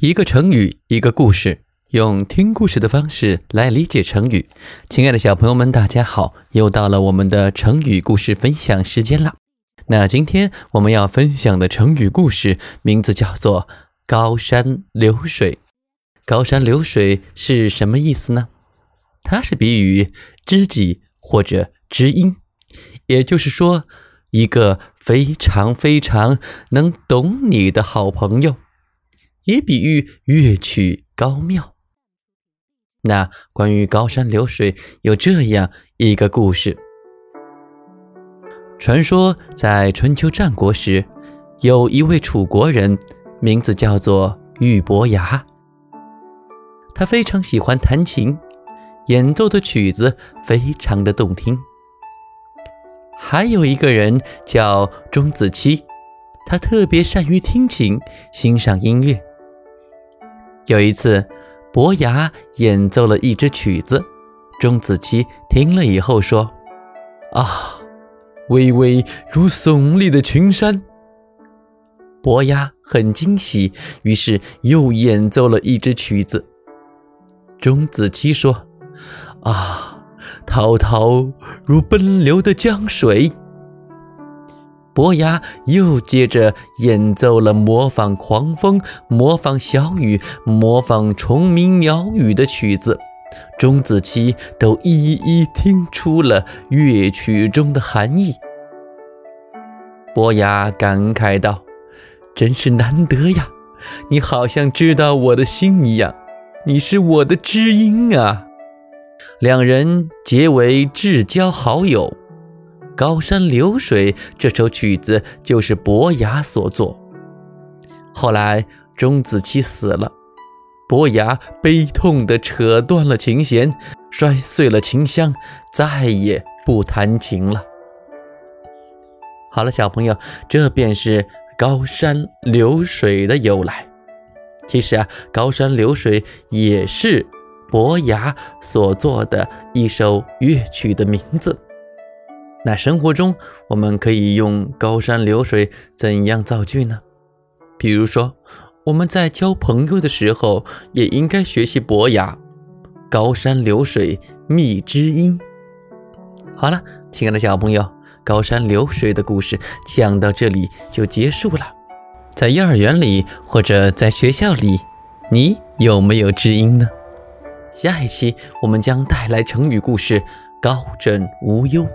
一个成语，一个故事，用听故事的方式来理解成语。亲爱的小朋友们，大家好！又到了我们的成语故事分享时间了。那今天我们要分享的成语故事名字叫做“高山流水”。高山流水是什么意思呢？它是比喻知己或者知音，也就是说，一个非常非常能懂你的好朋友。也比喻乐曲高妙。那关于高山流水有这样一个故事：传说在春秋战国时，有一位楚国人，名字叫做俞伯牙。他非常喜欢弹琴，演奏的曲子非常的动听。还有一个人叫钟子期，他特别善于听琴，欣赏音乐。有一次，伯牙演奏了一支曲子，钟子期听了以后说：“啊，巍巍如耸立的群山。”伯牙很惊喜，于是又演奏了一支曲子。钟子期说：“啊，滔滔如奔流的江水。”伯牙又接着演奏了模仿狂风、模仿小雨、模仿虫鸣鸟语的曲子，钟子期都一一听出了乐曲中的含义。伯牙感慨道：“真是难得呀！你好像知道我的心一样，你是我的知音啊！”两人结为至交好友。《高山流水》这首曲子就是伯牙所作。后来钟子期死了，伯牙悲痛地扯断了琴弦，摔碎了琴箱，再也不弹琴了。好了，小朋友，这便是《高山流水》的由来。其实啊，《高山流水》也是伯牙所作的一首乐曲的名字。那生活中我们可以用“高山流水”怎样造句呢？比如说，我们在交朋友的时候，也应该学习伯牙，“高山流水觅知音”。好了，亲爱的小朋友，“高山流水”的故事讲到这里就结束了。在幼儿园里或者在学校里，你有没有知音呢？下一期我们将带来成语故事“高枕无忧”。